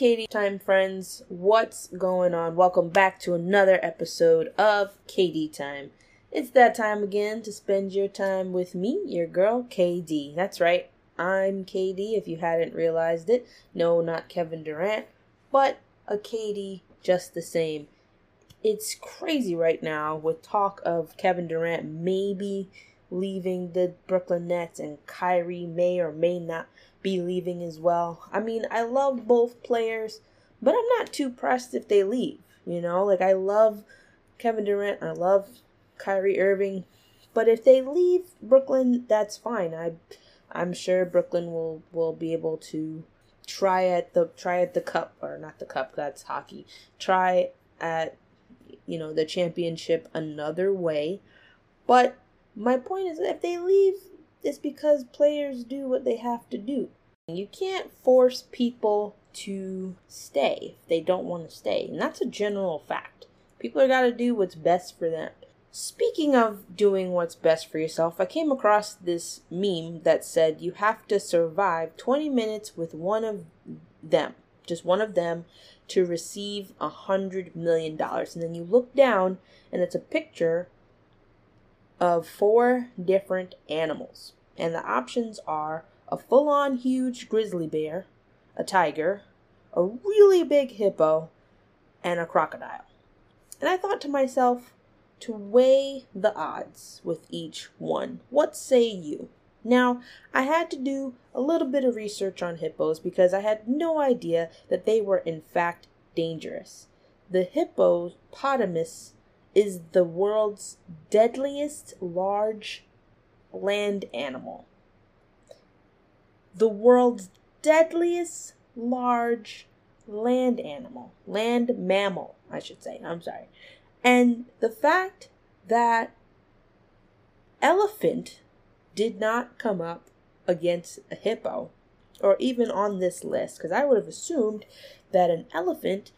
KD Time friends, what's going on? Welcome back to another episode of KD Time. It's that time again to spend your time with me, your girl, KD. That's right, I'm KD if you hadn't realized it. No, not Kevin Durant, but a KD just the same. It's crazy right now with talk of Kevin Durant maybe leaving the Brooklyn Nets and Kyrie may or may not be leaving as well. I mean, I love both players, but I'm not too pressed if they leave. You know, like I love Kevin Durant, I love Kyrie Irving, but if they leave Brooklyn, that's fine. I I'm sure Brooklyn will will be able to try at the try at the cup or not the cup, that's hockey. Try at you know, the championship another way. But my point is if they leave it's because players do what they have to do. You can't force people to stay if they don't want to stay. And that's a general fact. People are got to do what's best for them. Speaking of doing what's best for yourself, I came across this meme that said you have to survive 20 minutes with one of them, just one of them, to receive a hundred million dollars. And then you look down and it's a picture of four different animals. And the options are a full on huge grizzly bear, a tiger, a really big hippo, and a crocodile. And I thought to myself, to weigh the odds with each one, what say you? Now, I had to do a little bit of research on hippos because I had no idea that they were in fact dangerous. The hippopotamus is the world's deadliest large land animal. The world's deadliest large land animal, land mammal, I should say. I'm sorry. And the fact that elephant did not come up against a hippo or even on this list because I would have assumed that an elephant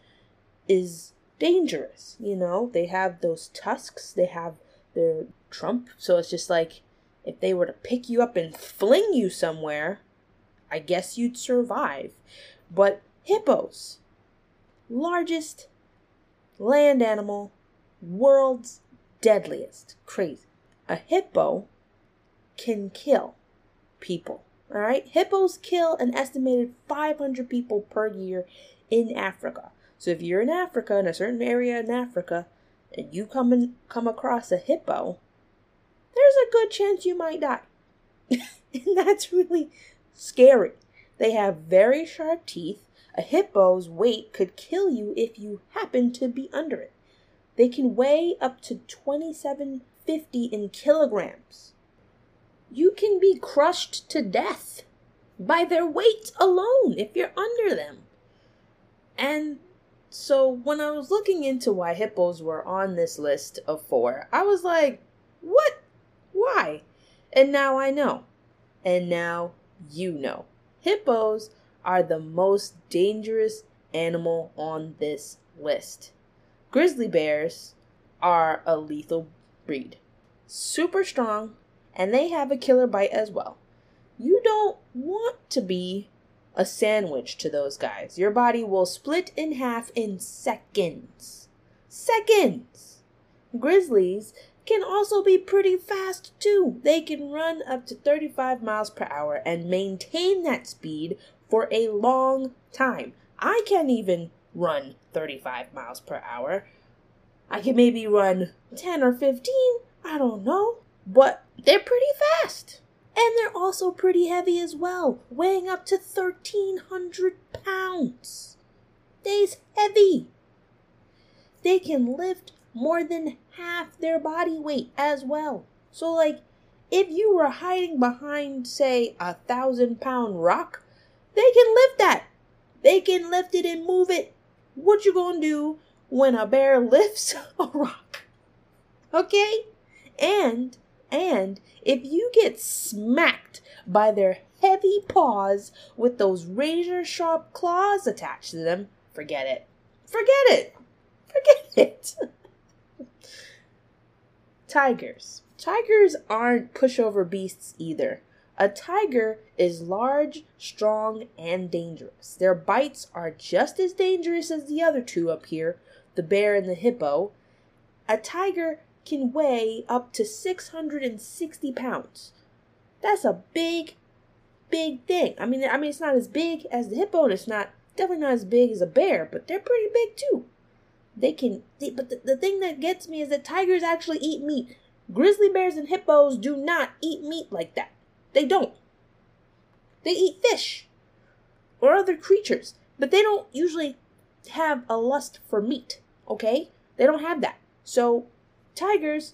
is dangerous. You know, they have those tusks, they have their trump. So it's just like if they were to pick you up and fling you somewhere, I guess you'd survive. But hippos, largest land animal, world's deadliest. Crazy. A hippo can kill people. All right? Hippos kill an estimated 500 people per year in Africa. So if you're in Africa, in a certain area in Africa, and you come and come across a hippo, there's a good chance you might die. and that's really scary. They have very sharp teeth. A hippo's weight could kill you if you happen to be under it. They can weigh up to 2750 in kilograms. You can be crushed to death by their weight alone if you're under them. And so when I was looking into why hippos were on this list of four, I was like, what? Why? And now I know. And now you know. Hippos are the most dangerous animal on this list. Grizzly bears are a lethal breed. Super strong, and they have a killer bite as well. You don't want to be a sandwich to those guys. Your body will split in half in seconds. Seconds! Grizzlies can also be pretty fast too. They can run up to 35 miles per hour and maintain that speed for a long time. I can't even run 35 miles per hour. I can maybe run 10 or 15, I don't know, but they're pretty fast. And they're also pretty heavy as well, weighing up to 1,300 pounds. They's heavy. They can lift more than half their body weight as well. So, like, if you were hiding behind, say, a thousand pound rock, they can lift that. They can lift it and move it. What you gonna do when a bear lifts a rock? Okay? And and if you get smacked by their heavy paws with those razor sharp claws attached to them, forget it. Forget it. Forget it. Tigers. Tigers aren't pushover beasts either. A tiger is large, strong, and dangerous. Their bites are just as dangerous as the other two up here, the bear and the hippo. A tiger can weigh up to 660 pounds. That's a big, big thing. I mean, I mean, it's not as big as the hippo, and it's not definitely not as big as a bear, but they're pretty big too. They can, they, but the, the thing that gets me is that tigers actually eat meat. Grizzly bears and hippos do not eat meat like that. They don't. They eat fish or other creatures, but they don't usually have a lust for meat, okay? They don't have that. So, tigers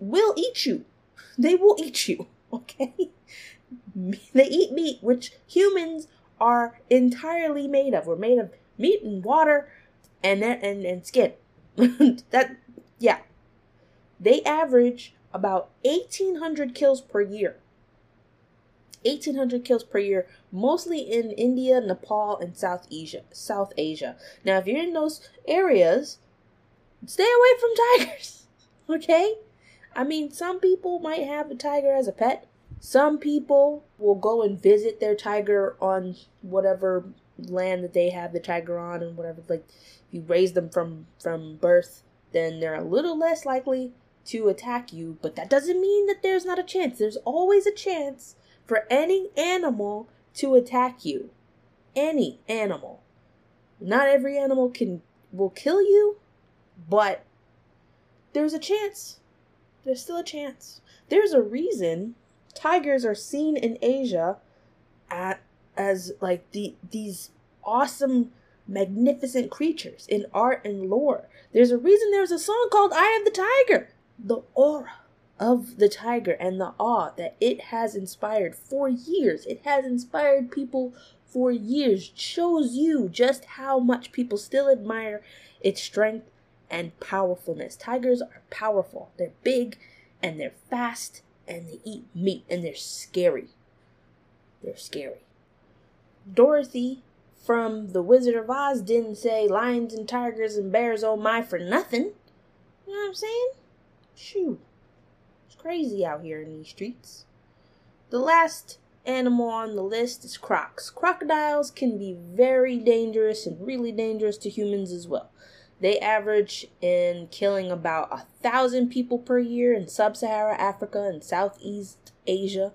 will eat you. They will eat you, okay? They eat meat, which humans are entirely made of. We're made of meat and water and and and skin. that yeah. They average about 1800 kills per year. 1800 kills per year, mostly in India, Nepal, and South Asia. South Asia. Now, if you're in those areas, stay away from tigers. Okay? I mean, some people might have a tiger as a pet. Some people will go and visit their tiger on whatever land that they have the tiger on and whatever like if you raise them from from birth, then they're a little less likely to attack you, but that doesn't mean that there's not a chance. There's always a chance for any animal to attack you. Any animal. Not every animal can will kill you, but there's a chance. There's still a chance. There's a reason tigers are seen in Asia at as like the these awesome magnificent creatures in art and lore. There's a reason there's a song called Eye of the Tiger. The aura of the tiger and the awe that it has inspired for years. It has inspired people for years. Shows you just how much people still admire its strength and powerfulness. Tigers are powerful. They're big and they're fast and they eat meat and they're scary. They're scary. Dorothy from The Wizard of Oz didn't say lions and tigers and bears oh my for nothing. You know what I'm saying? Shoo. It's crazy out here in these streets. The last animal on the list is crocs. Crocodiles can be very dangerous and really dangerous to humans as well. They average in killing about a thousand people per year in sub Sahara Africa and Southeast Asia.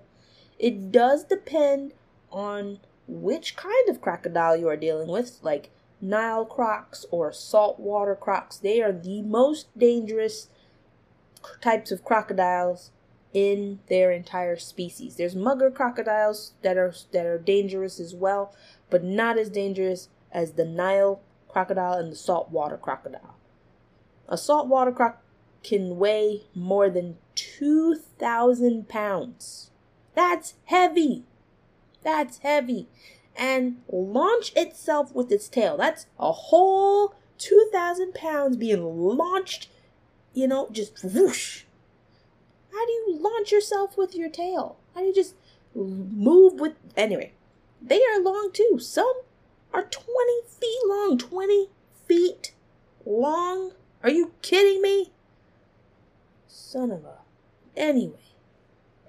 It does depend on which kind of crocodile you are dealing with, like Nile crocs or saltwater crocs. They are the most dangerous types of crocodiles in their entire species. There's mugger crocodiles that are that are dangerous as well, but not as dangerous as the Nile crocodile and the saltwater crocodile. A saltwater croc can weigh more than 2,000 pounds. That's heavy. That's heavy. And launch itself with its tail. That's a whole 2,000 pounds being launched you know, just whoosh. How do you launch yourself with your tail? How do you just move with. Anyway, they are long too. Some are 20 feet long. 20 feet long? Are you kidding me? Son of a. Anyway.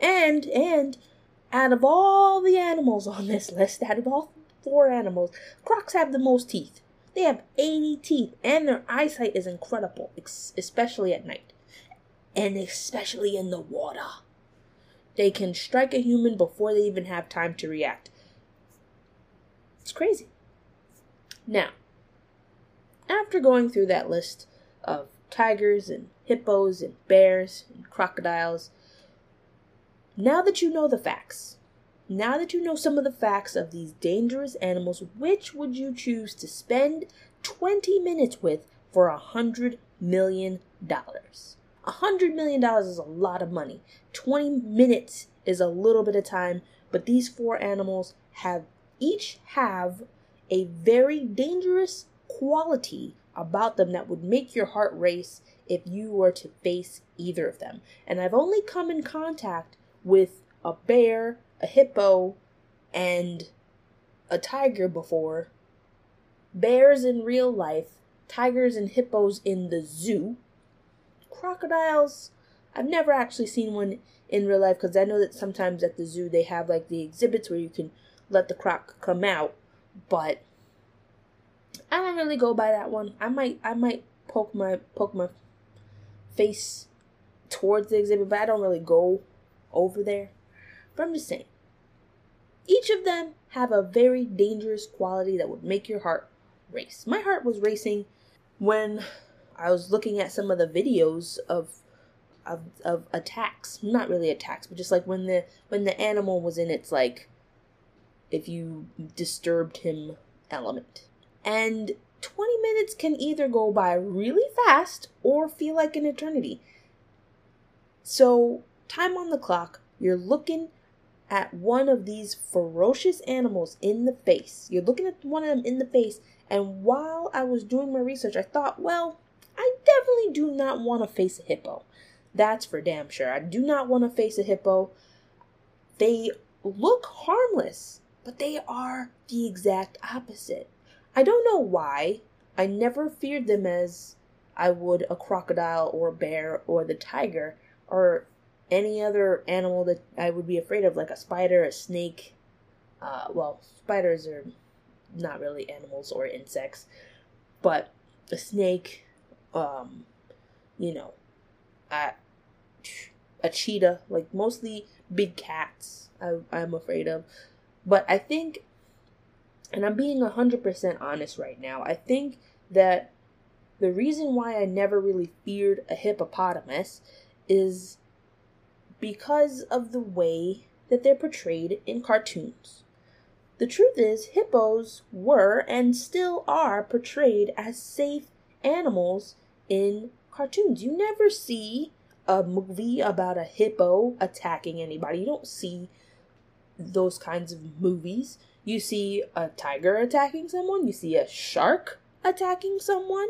And, and, out of all the animals on this list, out of all four animals, crocs have the most teeth. They have 80 teeth, and their eyesight is incredible, especially at night, and especially in the water. They can strike a human before they even have time to react. It's crazy. Now, after going through that list of tigers and hippos and bears and crocodiles, now that you know the facts, now that you know some of the facts of these dangerous animals, which would you choose to spend 20 minutes with for a hundred million dollars? A hundred million dollars is a lot of money. 20 minutes is a little bit of time, but these four animals have each have a very dangerous quality about them that would make your heart race if you were to face either of them. And I've only come in contact with a bear a hippo and a tiger before, bears in real life, tigers and hippos in the zoo, crocodiles. I've never actually seen one in real life because I know that sometimes at the zoo they have like the exhibits where you can let the croc come out, but I don't really go by that one. I might I might poke my poke my face towards the exhibit, but I don't really go over there. But I'm just saying. Each of them have a very dangerous quality that would make your heart race. My heart was racing when I was looking at some of the videos of of of attacks. Not really attacks, but just like when the when the animal was in its like if you disturbed him element. And 20 minutes can either go by really fast or feel like an eternity. So, time on the clock, you're looking at one of these ferocious animals in the face. You're looking at one of them in the face, and while I was doing my research, I thought, well, I definitely do not want to face a hippo. That's for damn sure. I do not want to face a hippo. They look harmless, but they are the exact opposite. I don't know why. I never feared them as I would a crocodile or a bear or the tiger or any other animal that I would be afraid of, like a spider, a snake. Uh, well, spiders are not really animals or insects, but a snake, um, you know, a, a cheetah, like mostly big cats, I, I'm afraid of. But I think and I'm being 100% honest right now. I think that the reason why I never really feared a hippopotamus is because of the way that they're portrayed in cartoons. The truth is, hippos were and still are portrayed as safe animals in cartoons. You never see a movie about a hippo attacking anybody. You don't see those kinds of movies. You see a tiger attacking someone, you see a shark attacking someone.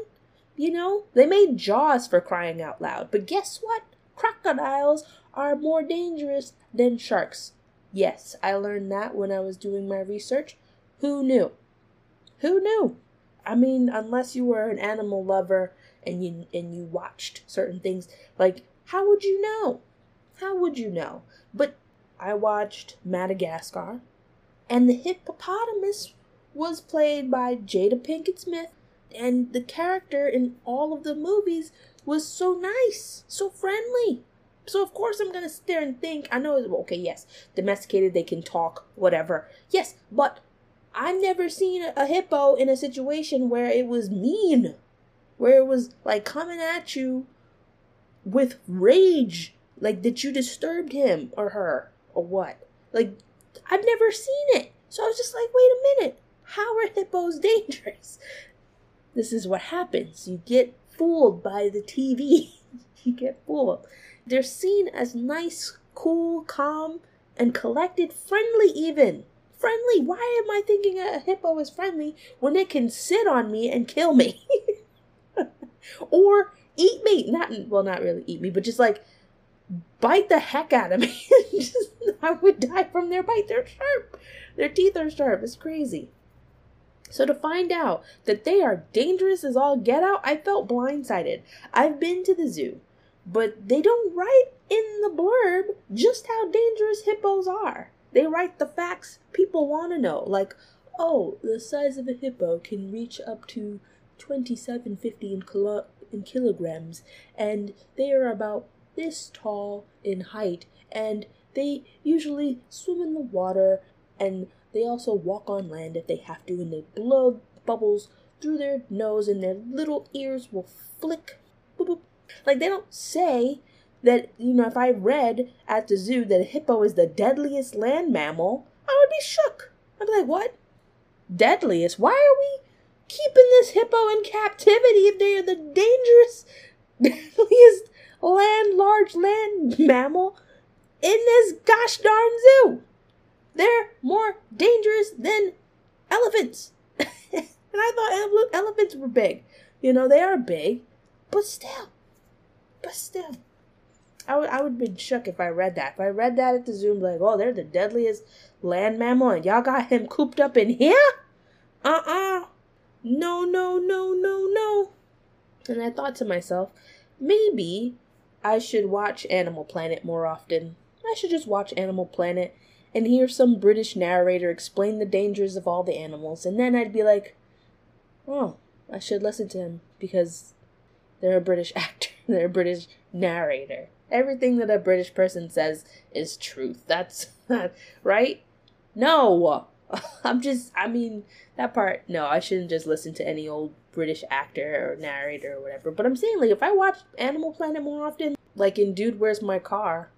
You know, they made Jaws for crying out loud. But guess what? Crocodiles are more dangerous than sharks. Yes, I learned that when I was doing my research. Who knew? Who knew? I mean, unless you were an animal lover and you and you watched certain things, like how would you know? How would you know? But I watched Madagascar, and the hippopotamus was played by Jada Pinkett Smith, and the character in all of the movies was so nice, so friendly. So of course I'm gonna sit there and think. I know, okay, yes, domesticated, they can talk, whatever. Yes, but I've never seen a hippo in a situation where it was mean, where it was like coming at you with rage, like that you disturbed him or her or what. Like I've never seen it. So I was just like, wait a minute. How are hippos dangerous? This is what happens. You get fooled by the TV. you get fooled. They're seen as nice, cool, calm, and collected, friendly even. Friendly. Why am I thinking a hippo is friendly when it can sit on me and kill me? or eat me. Not well, not really eat me, but just like bite the heck out of me. I would die from their bite. They're sharp. Their teeth are sharp. It's crazy. So to find out that they are dangerous as all get out, I felt blindsided. I've been to the zoo, but they don't write in the blurb just how dangerous hippos are. They write the facts people want to know, like, oh, the size of a hippo can reach up to 2750 in, kilo- in kilograms, and they are about this tall in height, and they usually swim in the water and they also walk on land if they have to, and they blow bubbles through their nose, and their little ears will flick. Boop, boop. Like they don't say that, you know, if I read at the zoo that a hippo is the deadliest land mammal, I would be shook. I'd be like, what? Deadliest? Why are we keeping this hippo in captivity if they're the dangerous, deadliest land, large land mammal in this gosh darn zoo. They're more dangerous than elephants. and I thought ele- elephants were big. You know, they are big, but still, but still. I would, I would be shook if I read that. If I read that at the zoo, like, oh, they're the deadliest land mammal, and y'all got him cooped up in here? Uh uh No, no, no, no, no. And I thought to myself, maybe I should watch Animal Planet more often. I should just watch Animal Planet and hear some British narrator explain the dangers of all the animals, and then I'd be like, oh, I should listen to him because they're a British actor, they're a British narrator. Everything that a British person says is truth. That's right? No! I'm just, I mean, that part, no, I shouldn't just listen to any old British actor or narrator or whatever. But I'm saying, like, if I watch Animal Planet more often, like in Dude, Where's My Car,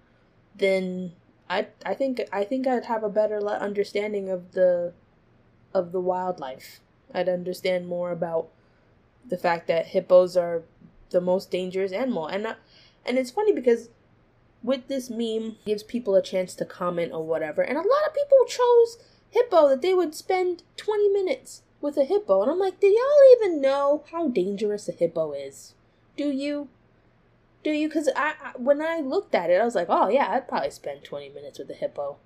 then I, I think, I think I'd have a better understanding of the, of the wildlife. I'd understand more about the fact that hippos are the most dangerous animal. And, uh, and it's funny because with this meme gives people a chance to comment or whatever. And a lot of people chose hippo that they would spend 20 minutes with a hippo. And I'm like, do y'all even know how dangerous a hippo is? Do you? Do you? Because I, I, when I looked at it, I was like, oh yeah, I'd probably spend 20 minutes with a hippo.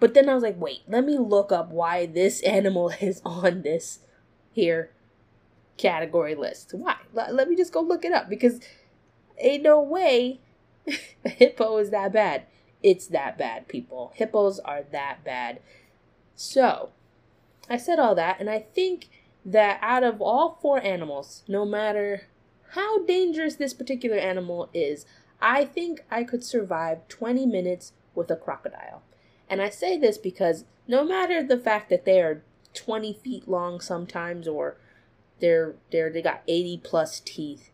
But then I was like, wait, let me look up why this animal is on this here category list. Why? Let, let me just go look it up because ain't no way a hippo is that bad. It's that bad, people. Hippos are that bad. So, I said all that, and I think that out of all four animals, no matter how dangerous this particular animal is, I think I could survive 20 minutes with a crocodile. And I say this because no matter the fact that they are 20 feet long sometimes or they're they're they got 80 plus teeth,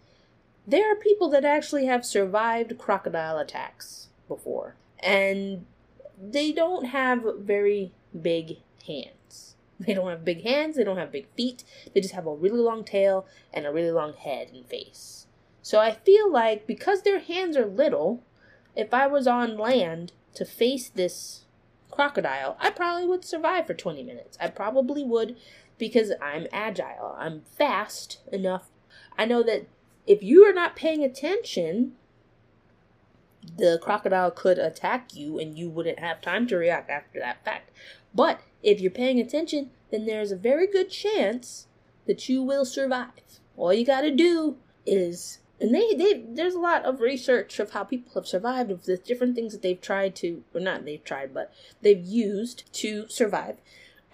there are people that actually have survived crocodile attacks before. And they don't have very big hands. They don't have big hands, they don't have big feet, they just have a really long tail and a really long head and face. So I feel like because their hands are little, if I was on land to face this crocodile, I probably would survive for 20 minutes. I probably would because I'm agile. I'm fast enough. I know that if you are not paying attention, the crocodile could attack you and you wouldn't have time to react after that fact. But if you're paying attention, then there's a very good chance that you will survive. All you gotta do is and they, they there's a lot of research of how people have survived of the different things that they've tried to or not they've tried but they've used to survive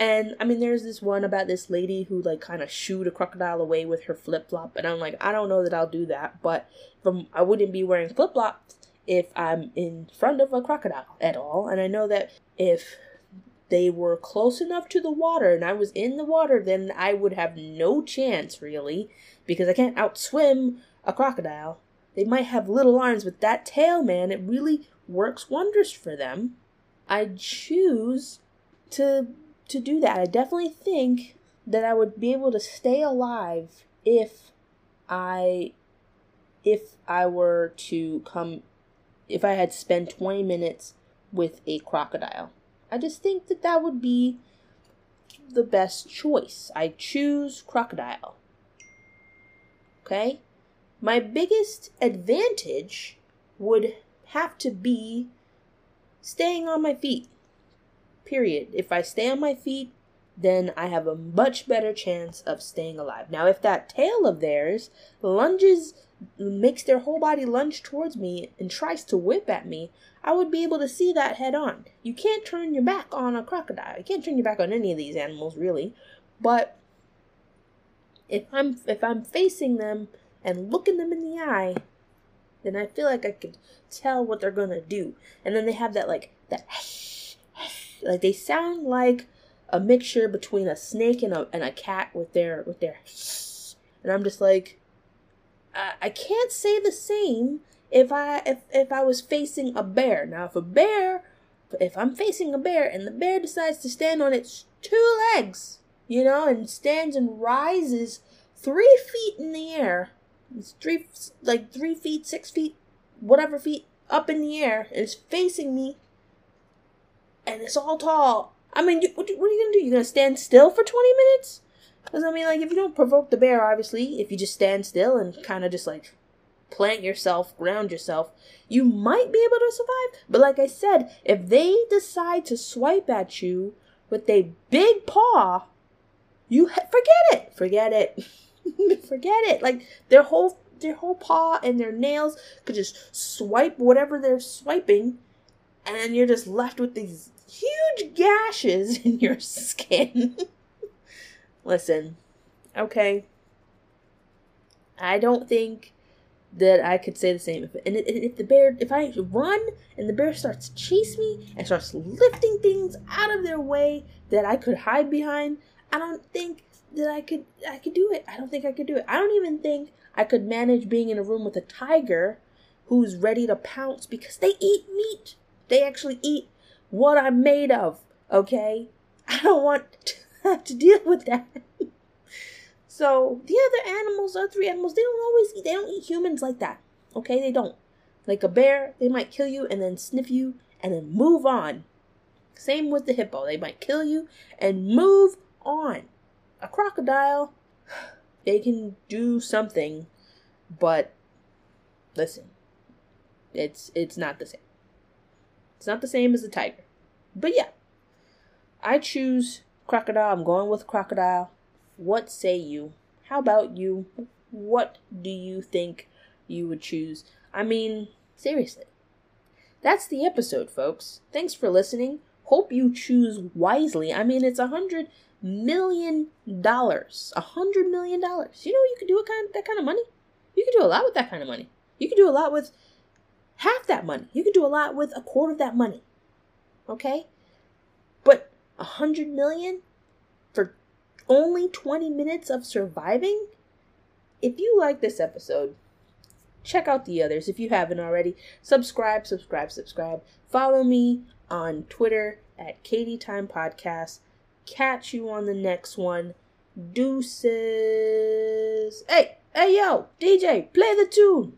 and I mean, there's this one about this lady who like kind of shoot a crocodile away with her flip flop, and I'm like, I don't know that I'll do that, but from I wouldn't be wearing flip flops if I'm in front of a crocodile at all. And I know that if they were close enough to the water and I was in the water, then I would have no chance really because I can't outswim a crocodile. They might have little arms, but that tail, man, it really works wonders for them. I choose to to do that. I definitely think that I would be able to stay alive if I if I were to come if I had spent 20 minutes with a crocodile. I just think that that would be the best choice. I choose crocodile. Okay? My biggest advantage would have to be staying on my feet. Period. If I stay on my feet, then I have a much better chance of staying alive. Now, if that tail of theirs lunges, makes their whole body lunge towards me and tries to whip at me, I would be able to see that head on. You can't turn your back on a crocodile. You can't turn your back on any of these animals, really. But if I'm if I'm facing them and looking them in the eye, then I feel like I could tell what they're gonna do. And then they have that like that like they sound like a mixture between a snake and a and a cat with their with their and I'm just like I, I can't say the same if I if if I was facing a bear. Now if a bear if I'm facing a bear and the bear decides to stand on its two legs, you know, and stands and rises three feet in the air, it's three like three feet, six feet, whatever feet up in the air, and it's facing me and it's all tall. I mean, what, what are you gonna do? You gonna stand still for twenty minutes? Because I mean, like, if you don't provoke the bear, obviously, if you just stand still and kind of just like plant yourself, ground yourself, you might be able to survive. But like I said, if they decide to swipe at you with a big paw, you ha- forget it. Forget it. forget it. Like their whole their whole paw and their nails could just swipe whatever they're swiping and you're just left with these huge gashes in your skin. Listen, okay. I don't think that I could say the same. If, and if the bear, if I run and the bear starts to chase me and starts lifting things out of their way that I could hide behind, I don't think that I could I could do it. I don't think I could do it. I don't even think I could manage being in a room with a tiger who's ready to pounce because they eat meat. They actually eat what I'm made of, okay? I don't want to have to deal with that. So the other animals, other three animals, they don't always eat, they don't eat humans like that. Okay, they don't. Like a bear, they might kill you and then sniff you and then move on. Same with the hippo. They might kill you and move on. A crocodile, they can do something, but listen, it's it's not the same. It's not the same as a tiger. But yeah, I choose crocodile. I'm going with crocodile. What say you? How about you? What do you think you would choose? I mean, seriously. That's the episode, folks. Thanks for listening. Hope you choose wisely. I mean, it's a hundred million dollars. A hundred million dollars. You know you could do with kind that kind of money? You could do a lot with that kind of money. You could do a lot with half that money. You can do a lot with a quarter of that money. Okay? But a hundred million only 20 minutes of surviving? If you like this episode, check out the others if you haven't already. Subscribe, subscribe, subscribe. Follow me on Twitter at KD Time Podcast. Catch you on the next one. Deuces. Hey, hey, yo, DJ, play the tune.